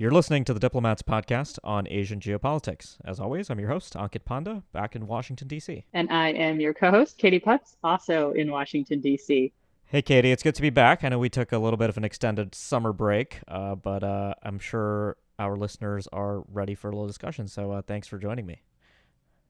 You're listening to the Diplomats podcast on Asian geopolitics. As always, I'm your host, Ankit Panda, back in Washington, D.C. And I am your co host, Katie Putz, also in Washington, D.C. Hey, Katie, it's good to be back. I know we took a little bit of an extended summer break, uh, but uh, I'm sure our listeners are ready for a little discussion. So uh, thanks for joining me.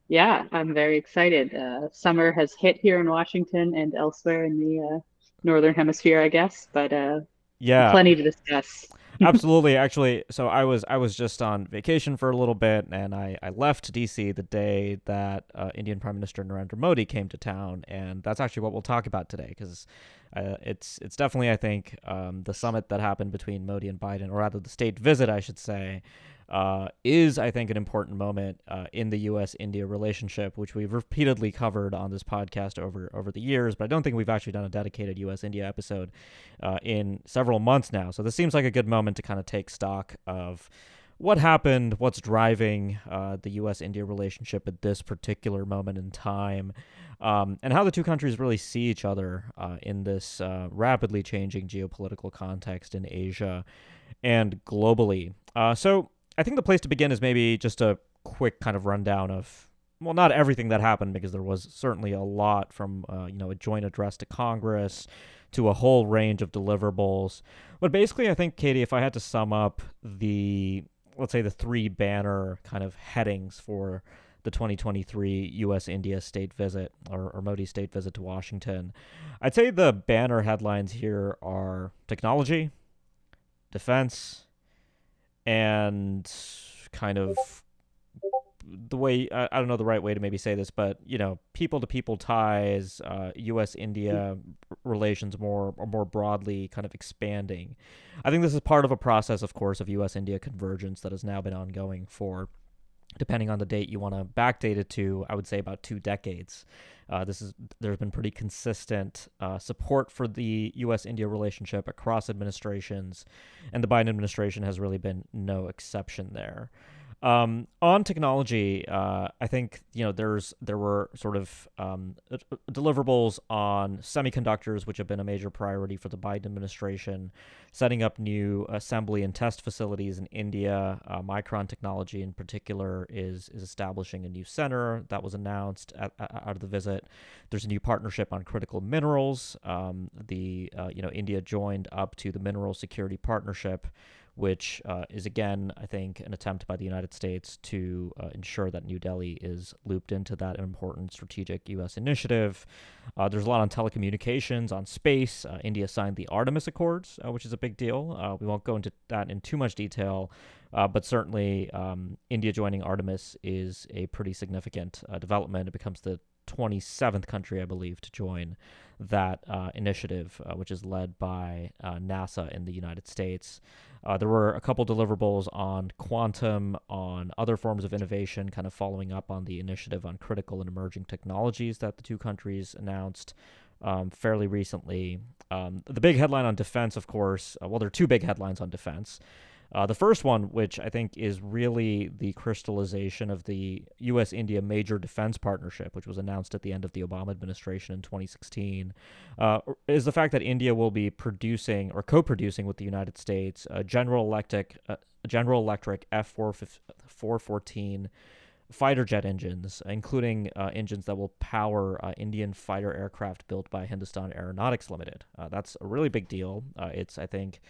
Yeah, I'm very excited. Uh, summer has hit here in Washington and elsewhere in the uh, Northern Hemisphere, I guess, but uh, yeah, plenty to discuss. Absolutely. Actually, so I was I was just on vacation for a little bit, and I, I left DC the day that uh, Indian Prime Minister Narendra Modi came to town, and that's actually what we'll talk about today because uh, it's it's definitely I think um, the summit that happened between Modi and Biden, or rather the state visit, I should say, uh, is, I think, an important moment uh, in the U.S. India relationship, which we've repeatedly covered on this podcast over over the years. But I don't think we've actually done a dedicated U.S. India episode uh, in several months now. So this seems like a good moment to kind of take stock of what happened, what's driving uh, the U.S. India relationship at this particular moment in time. Um, and how the two countries really see each other uh, in this uh, rapidly changing geopolitical context in Asia and globally. so, I think the place to begin is maybe just a quick kind of rundown of well, not everything that happened because there was certainly a lot from uh, you know a joint address to Congress to a whole range of deliverables. But basically, I think Katie, if I had to sum up the let's say the three banner kind of headings for the 2023 U.S. India state visit or, or Modi state visit to Washington, I'd say the banner headlines here are technology, defense, and kind of the way I, I, don't know the right way to maybe say this, but you know, people to people ties, uh, U.S. India relations more or more broadly, kind of expanding. I think this is part of a process, of course, of U.S. India convergence that has now been ongoing for depending on the date you want to backdate it to, I would say about two decades. Uh, this is there's been pretty consistent uh, support for the U.S.-India relationship across administrations, and the Biden administration has really been no exception there. Um, on technology, uh, I think you know there's there were sort of um, deliverables on semiconductors, which have been a major priority for the Biden administration. Setting up new assembly and test facilities in India, uh, Micron Technology in particular is is establishing a new center that was announced at, at, out of the visit. There's a new partnership on critical minerals. Um, the uh, you know India joined up to the Mineral Security Partnership which uh, is again, I think, an attempt by the United States to uh, ensure that New Delhi is looped into that important strategic U.S. initiative. Uh, there's a lot on telecommunications, on space. Uh, India signed the Artemis Accords, uh, which is a big deal. Uh, we won't go into that in too much detail, but certainly um, India joining Artemis is a pretty significant development. It becomes the 27th country, I believe, to join that uh, initiative, uh, which is led by uh, NASA in the United States. Uh, there were a couple deliverables on quantum, on other forms of innovation, kind of following up on the initiative on critical and emerging technologies that the two countries announced um, fairly recently. Um, the big headline on defense, of course, uh, well, there are two big headlines on defense. Uh, the first one, which I think is really the crystallization of the U.S. India major defense partnership, which was announced at the end of the Obama administration in 2016, uh, is the fact that India will be producing or co producing with the United States a General Electric, uh, General Electric F 414 fighter jet engines, including uh, engines that will power uh, Indian fighter aircraft built by Hindustan Aeronautics Limited. Uh, that's a really big deal. Uh, it's, I think,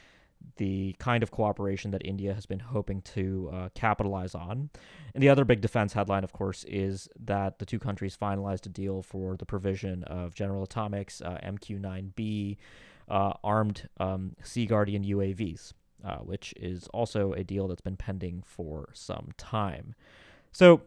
the kind of cooperation that India has been hoping to uh, capitalize on. And the other big defense headline, of course, is that the two countries finalized a deal for the provision of General Atomics uh, MQ 9B uh, armed um, Sea Guardian UAVs, uh, which is also a deal that's been pending for some time. So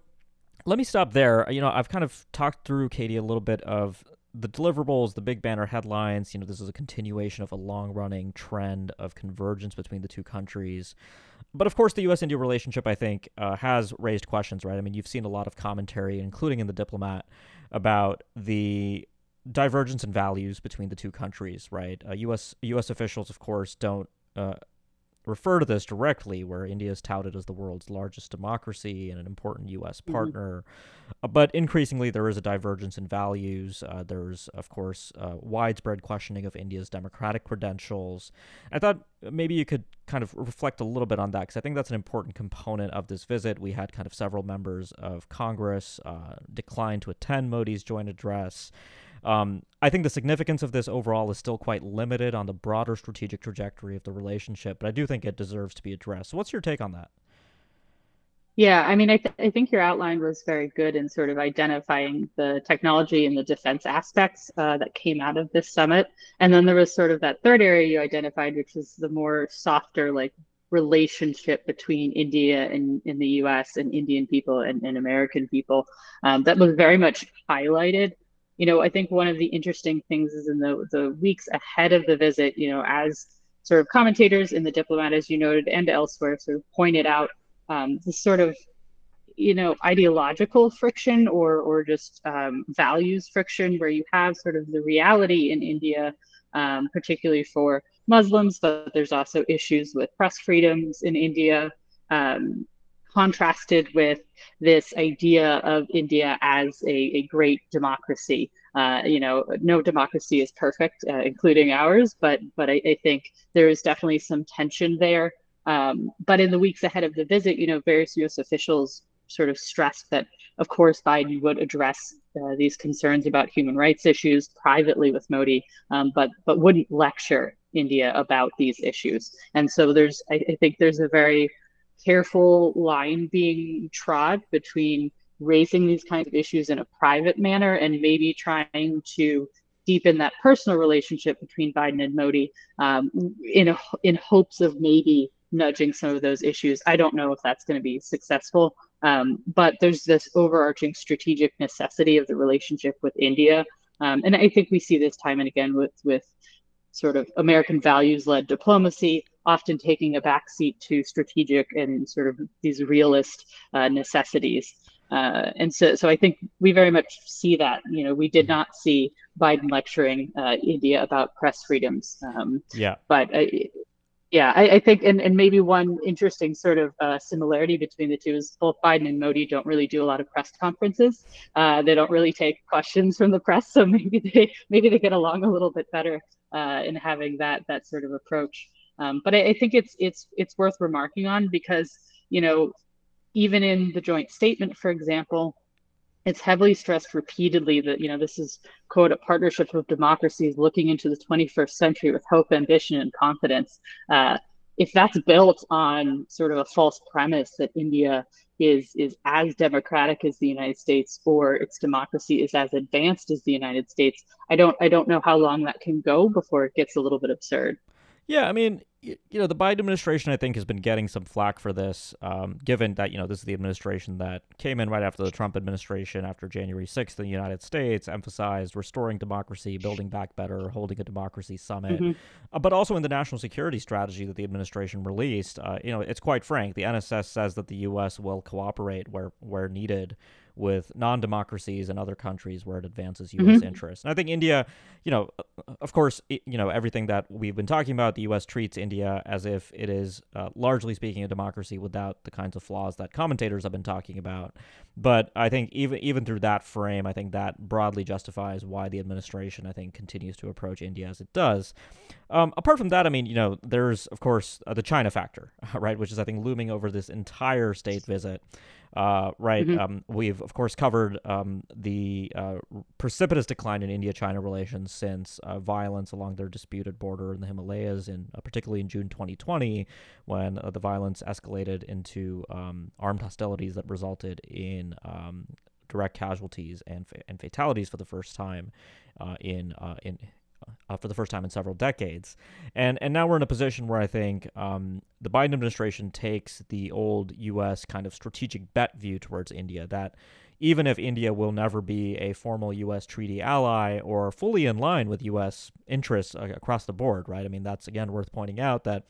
let me stop there. You know, I've kind of talked through, Katie, a little bit of the deliverables, the big banner headlines, you know, this is a continuation of a long running trend of convergence between the two countries. But of course, the U.S. India relationship, I think, uh, has raised questions, right? I mean, you've seen a lot of commentary, including in the diplomat, about the divergence in values between the two countries, right? Uh, U.S. U.S. officials, of course, don't uh, refer to this directly, where India is touted as the world's largest democracy and an important U.S. Mm-hmm. partner. Uh, but increasingly, there is a divergence in values. Uh, there's, of course, uh, widespread questioning of India's democratic credentials. I thought maybe you could kind of reflect a little bit on that because I think that's an important component of this visit. We had kind of several members of Congress uh, decline to attend Modi's joint address. Um, I think the significance of this overall is still quite limited on the broader strategic trajectory of the relationship, but I do think it deserves to be addressed. What's your take on that? Yeah, I mean, I, th- I think your outline was very good in sort of identifying the technology and the defense aspects uh, that came out of this summit. And then there was sort of that third area you identified, which is the more softer, like relationship between India and, in the US and Indian people and, and American people um, that was very much highlighted you know, I think one of the interesting things is in the the weeks ahead of the visit, you know, as sort of commentators in the diplomat, as you noted, and elsewhere, sort of pointed out um, sort of you know ideological friction or or just um, values friction where you have sort of the reality in India, um, particularly for Muslims, but there's also issues with press freedoms in India. Um, contrasted with this idea of India as a, a great democracy. Uh, you know, no democracy is perfect, uh, including ours, but but I, I, think there is definitely some tension there. Um, but in the weeks ahead of the visit, you know, various U.S. officials sort of stressed that, of course, Biden would address uh, these concerns about human rights issues privately with Modi, um, but but wouldn't lecture India about these issues. And so there's, I, I think, there's a very careful line being trod between raising these kinds of issues in a private manner and maybe trying to deepen that personal relationship between Biden and Modi um, in a, in hopes of maybe nudging some of those issues. I don't know if that's going to be successful, um, but there's this overarching strategic necessity of the relationship with India, um, and I think we see this time and again with with sort of American values led diplomacy, often taking a backseat to strategic and sort of these realist uh, necessities. Uh, and so, so I think we very much see that. You know, we did not see Biden lecturing uh, India about press freedoms. Um, yeah. But yeah, I, I, think, and, and maybe one interesting sort of uh, similarity between the two is both Biden and Modi don't really do a lot of press conferences. Uh, they don't really take questions from the press, so maybe they maybe they get along a little bit better uh, in having that that sort of approach. Um, but I, I, think it's it's it's worth remarking on because you know even in the joint statement, for example, it's heavily stressed repeatedly that you know this is quote a partnership of democracies looking into the 21st century with hope, ambition, and confidence. Uh, if that's built on sort of a false premise that India is is as democratic as the United States or its democracy is as advanced as the United States, I don't I don't know how long that can go before it gets a little bit absurd. Yeah, I mean, you know, the Biden administration, I think, has been getting some flack for this, um, given that, you know, this is the administration that came in right after the Trump administration, after January 6th in the United States, emphasized restoring democracy, building back better, holding a democracy summit. Mm-hmm. Uh, but also in the national security strategy that the administration released, uh, you know, it's quite frank. The NSS says that the U.S. will cooperate where, where needed with non-democracies and other countries where it advances U.S. Mm-hmm. interests. And I think India, you know, of course, you know everything that we've been talking about. The U.S. treats India as if it is, uh, largely speaking, a democracy without the kinds of flaws that commentators have been talking about. But I think even even through that frame, I think that broadly justifies why the administration, I think, continues to approach India as it does. Um, apart from that, I mean, you know, there's of course uh, the China factor, right, which is I think looming over this entire state visit. Uh, right. Mm-hmm. Um, we've of course covered um, the uh, precipitous decline in India-China relations since uh, violence along their disputed border in the Himalayas, in uh, particularly in June 2020, when uh, the violence escalated into um, armed hostilities that resulted in um, direct casualties and fa- and fatalities for the first time uh, in in uh, for the first time in several decades. And and now we're in a position where I think um, the Biden administration takes the old U.S. kind of strategic bet view towards India that even if India will never be a formal U.S. treaty ally or fully in line with U.S. interests uh, across the board, right? I mean, that's again worth pointing out that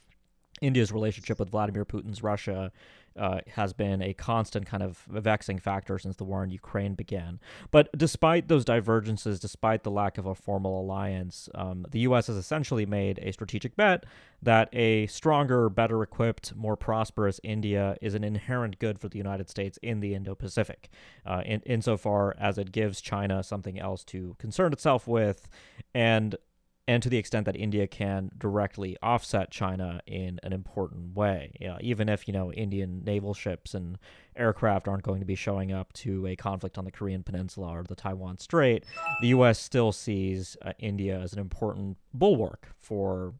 India's relationship with Vladimir Putin's Russia uh, has been a constant kind of vexing factor since the war in Ukraine began. But despite those divergences, despite the lack of a formal alliance, um, the U.S. has essentially made a strategic bet that a stronger, better equipped, more prosperous India is an inherent good for the United States in the Indo Pacific, uh, in, insofar as it gives China something else to concern itself with. And and to the extent that India can directly offset China in an important way. You know, even if you know Indian naval ships and aircraft aren't going to be showing up to a conflict on the Korean Peninsula or the Taiwan Strait, the U.S. still sees uh, India as an important bulwark for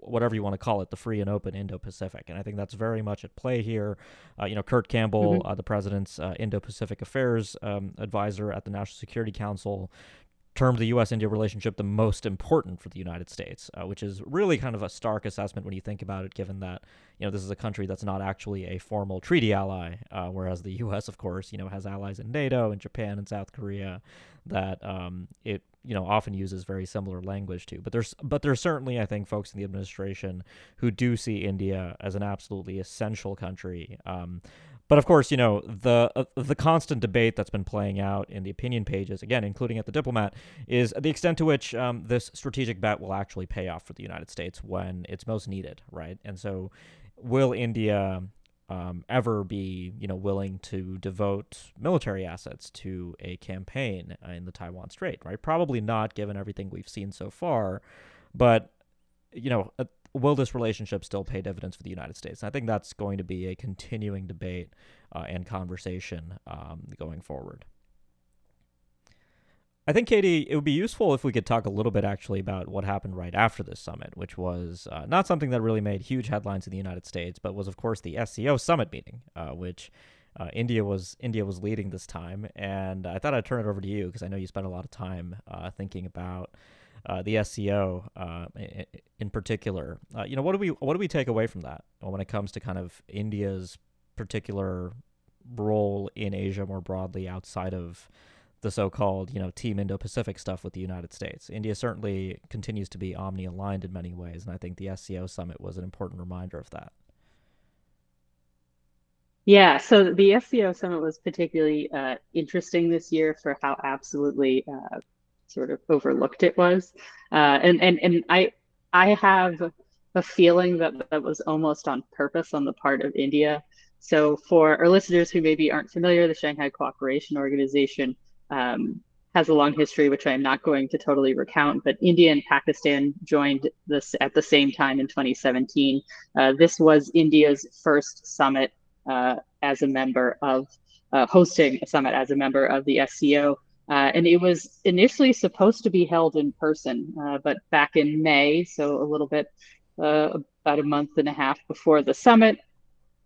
whatever you want to call it, the free and open Indo-Pacific, and I think that's very much at play here. Uh, you know, Kurt Campbell, mm-hmm. uh, the president's uh, Indo-Pacific Affairs um, advisor at the National Security Council, termed the U.S. India relationship the most important for the United States, uh, which is really kind of a stark assessment when you think about it, given that you know this is a country that's not actually a formal treaty ally, uh, whereas the U.S. of course you know has allies in NATO and Japan and South Korea that um, it you know often uses very similar language to. But there's but there's certainly I think folks in the administration who do see India as an absolutely essential country. Um, but of course, you know the uh, the constant debate that's been playing out in the opinion pages, again, including at the Diplomat, is the extent to which um, this strategic bet will actually pay off for the United States when it's most needed, right? And so, will India um, ever be, you know, willing to devote military assets to a campaign in the Taiwan Strait, right? Probably not, given everything we've seen so far. But you know, will this relationship still pay dividends for the United States? And I think that's going to be a continuing debate uh, and conversation um, going forward. I think, Katie, it would be useful if we could talk a little bit actually about what happened right after this summit, which was uh, not something that really made huge headlines in the United States, but was, of course, the SCO summit meeting, uh, which uh, India was India was leading this time. And I thought I'd turn it over to you because I know you spent a lot of time uh, thinking about uh, the SCO uh, in particular. Uh, you know, what do we what do we take away from that when it comes to kind of India's particular role in Asia more broadly outside of the so-called you know Team Indo-Pacific stuff with the United States. India certainly continues to be omni-aligned in many ways, and I think the SCO summit was an important reminder of that. Yeah, so the SCO summit was particularly uh, interesting this year for how absolutely uh, sort of overlooked it was. Uh, and and and I I have a feeling that that was almost on purpose on the part of India. So for our listeners who maybe aren't familiar, the Shanghai Cooperation Organization um, has a long history, which I am not going to totally recount. But India and Pakistan joined this at the same time in 2017. Uh, this was India's first summit uh, as a member of uh, hosting a summit as a member of the SCO. Uh, and it was initially supposed to be held in person, uh, but back in May, so a little bit, uh, about a month and a half before the summit,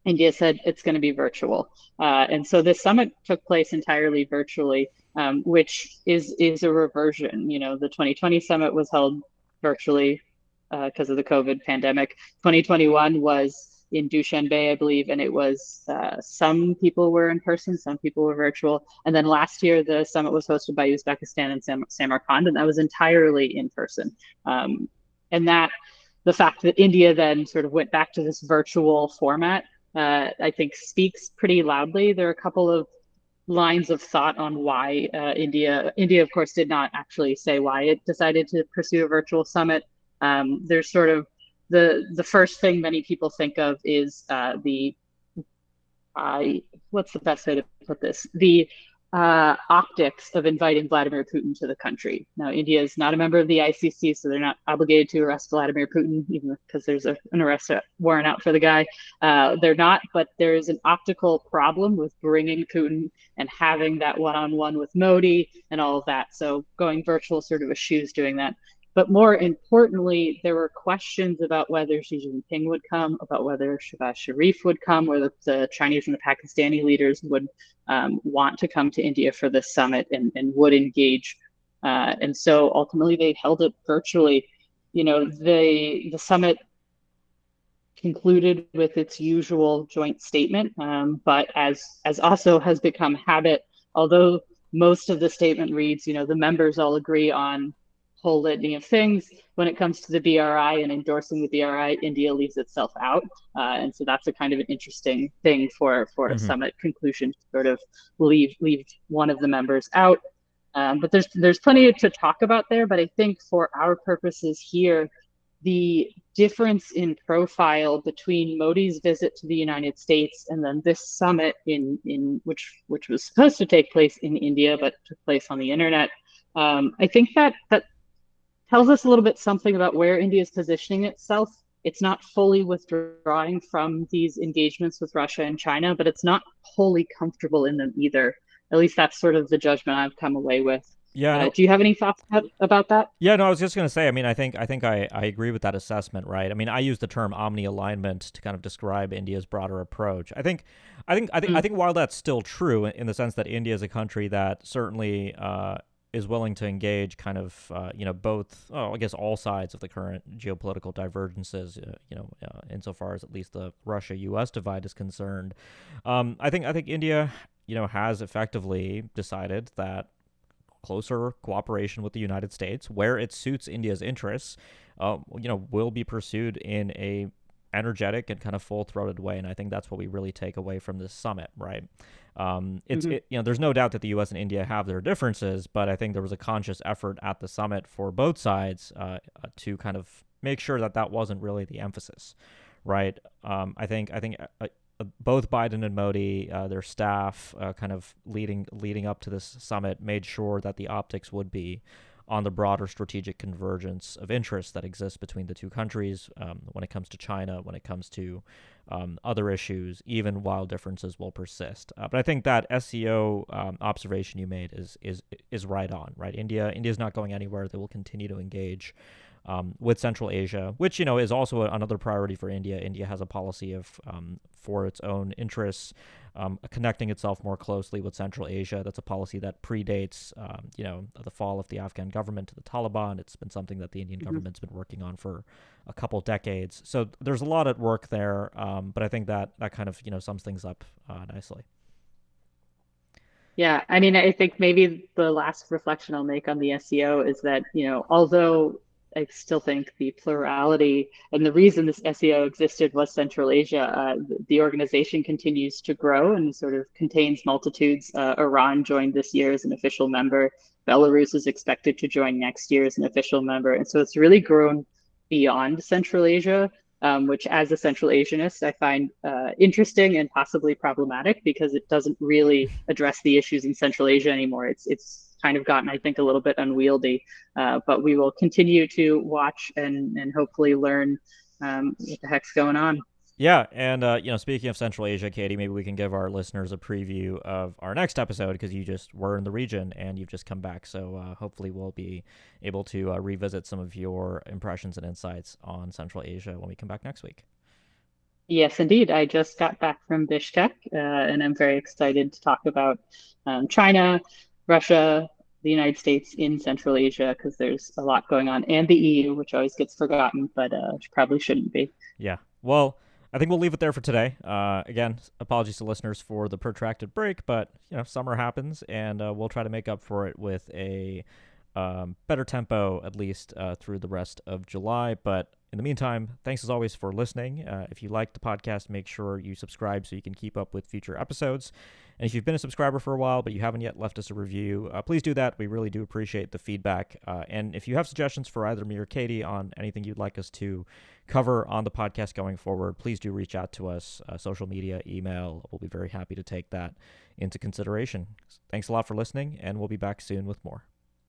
India said it's going to be virtual. Uh, and so this summit took place entirely virtually, um, which is is a reversion. You know, the 2020 summit was held virtually because uh, of the COVID pandemic. 2021 was in Dushanbe, I believe, and it was uh, some people were in person, some people were virtual. And then last year, the summit was hosted by Uzbekistan and Sam- Samarkand, and that was entirely in person. Um, and that the fact that India then sort of went back to this virtual format, uh, I think speaks pretty loudly. There are a couple of lines of thought on why uh, India, India, of course, did not actually say why it decided to pursue a virtual summit. Um, there's sort of the the first thing many people think of is uh, the uh, what's the best way to put this the uh, optics of inviting Vladimir Putin to the country. Now, India is not a member of the ICC, so they're not obligated to arrest Vladimir Putin, even because there's a, an arrest warrant out for the guy. Uh, they're not, but there is an optical problem with bringing Putin and having that one-on-one with Modi and all of that. So going virtual sort of eschews doing that. But more importantly, there were questions about whether Xi Jinping would come, about whether Shehbaz Sharif would come, whether the Chinese and the Pakistani leaders would um, want to come to India for this summit and, and would engage. Uh, and so ultimately, they held it virtually. You know, the the summit concluded with its usual joint statement, um, but as as also has become habit, although most of the statement reads, you know, the members all agree on whole litany of things. When it comes to the BRI and endorsing the BRI, India leaves itself out, uh, and so that's a kind of an interesting thing for for mm-hmm. a summit conclusion to sort of leave leave one of the members out. Um, but there's there's plenty to talk about there. But I think for our purposes here, the difference in profile between Modi's visit to the United States and then this summit in in which which was supposed to take place in India but took place on the internet. Um, I think that that tells us a little bit something about where India is positioning itself. It's not fully withdrawing from these engagements with Russia and China, but it's not wholly comfortable in them either. At least that's sort of the judgment I've come away with. Yeah. Uh, do you have any thoughts about that? Yeah, no, I was just going to say. I mean, I think I think I, I agree with that assessment, right? I mean, I use the term omni alignment to kind of describe India's broader approach. I think, I think, I think, mm. I think while that's still true in the sense that India is a country that certainly uh, is willing to engage kind of uh, you know both oh, I guess all sides of the current geopolitical divergences uh, you know uh, insofar as at least the Russia US divide is concerned. Um, I think I think India you know has effectively decided that closer cooperation with the United States where it suits India's interests uh, you know will be pursued in a energetic and kind of full-throated way and I think that's what we really take away from this summit right um, it's mm-hmm. it, you know there's no doubt that the U.S. and India have their differences, but I think there was a conscious effort at the summit for both sides uh, uh to kind of make sure that that wasn't really the emphasis, right? Um, I think I think. Uh, uh, both Biden and Modi, uh, their staff, uh, kind of leading leading up to this summit, made sure that the optics would be on the broader strategic convergence of interests that exists between the two countries um, when it comes to China, when it comes to um, other issues, even while differences will persist. Uh, but I think that SCO um, observation you made is is is right on. Right, India India is not going anywhere. They will continue to engage um, with Central Asia, which you know is also another priority for India. India has a policy of um, for its own interests, um, connecting itself more closely with Central Asia. That's a policy that predates um, you know the fall of the Afghan government to the Taliban. It's been something that the Indian mm-hmm. government's been working on for a couple decades. So there's a lot at work there, um, but I think that that kind of you know sums things up uh, nicely. Yeah, I mean, I think maybe the last reflection I'll make on the SCO is that, you know, although I still think the plurality and the reason this SCO existed was Central Asia. Uh, the organization continues to grow and sort of contains multitudes. Uh, Iran joined this year as an official member. Belarus is expected to join next year as an official member. And so it's really grown beyond Central Asia, um, which as a Central Asianist, I find uh, interesting and possibly problematic because it doesn't really address the issues in Central Asia anymore. It's, it's kind of gotten, I think, a little bit unwieldy. Uh, but we will continue to watch and and hopefully learn um, what the heck's going on. Yeah, and uh, you know, speaking of Central Asia, Katie, maybe we can give our listeners a preview of our next episode because you just were in the region and you've just come back. So uh, hopefully, we'll be able to uh, revisit some of your impressions and insights on Central Asia when we come back next week. Yes, indeed. I just got back from Bishkek, uh, and I'm very excited to talk about um, China, Russia, the United States in Central Asia because there's a lot going on, and the EU, which always gets forgotten, but uh, probably shouldn't be. Yeah. Well, I think we'll leave it there for today. Uh, again, apologies to listeners for the protracted break, but you know, summer happens, and uh, we'll try to make up for it with a um, better tempo at least uh, through the rest of July. But in the meantime, thanks as always for listening. Uh, if you like the podcast, make sure you subscribe so you can keep up with future episodes. And if you've been a subscriber for a while but you haven't yet left us a review, uh, please do that. We really do appreciate the feedback. Uh, and if you have suggestions for either me or Katie on anything you'd like us to cover on the podcast going forward, please do reach out to us, uh, social media, email. We'll be very happy to take that into consideration. Thanks a lot for listening, and we'll be back soon with more.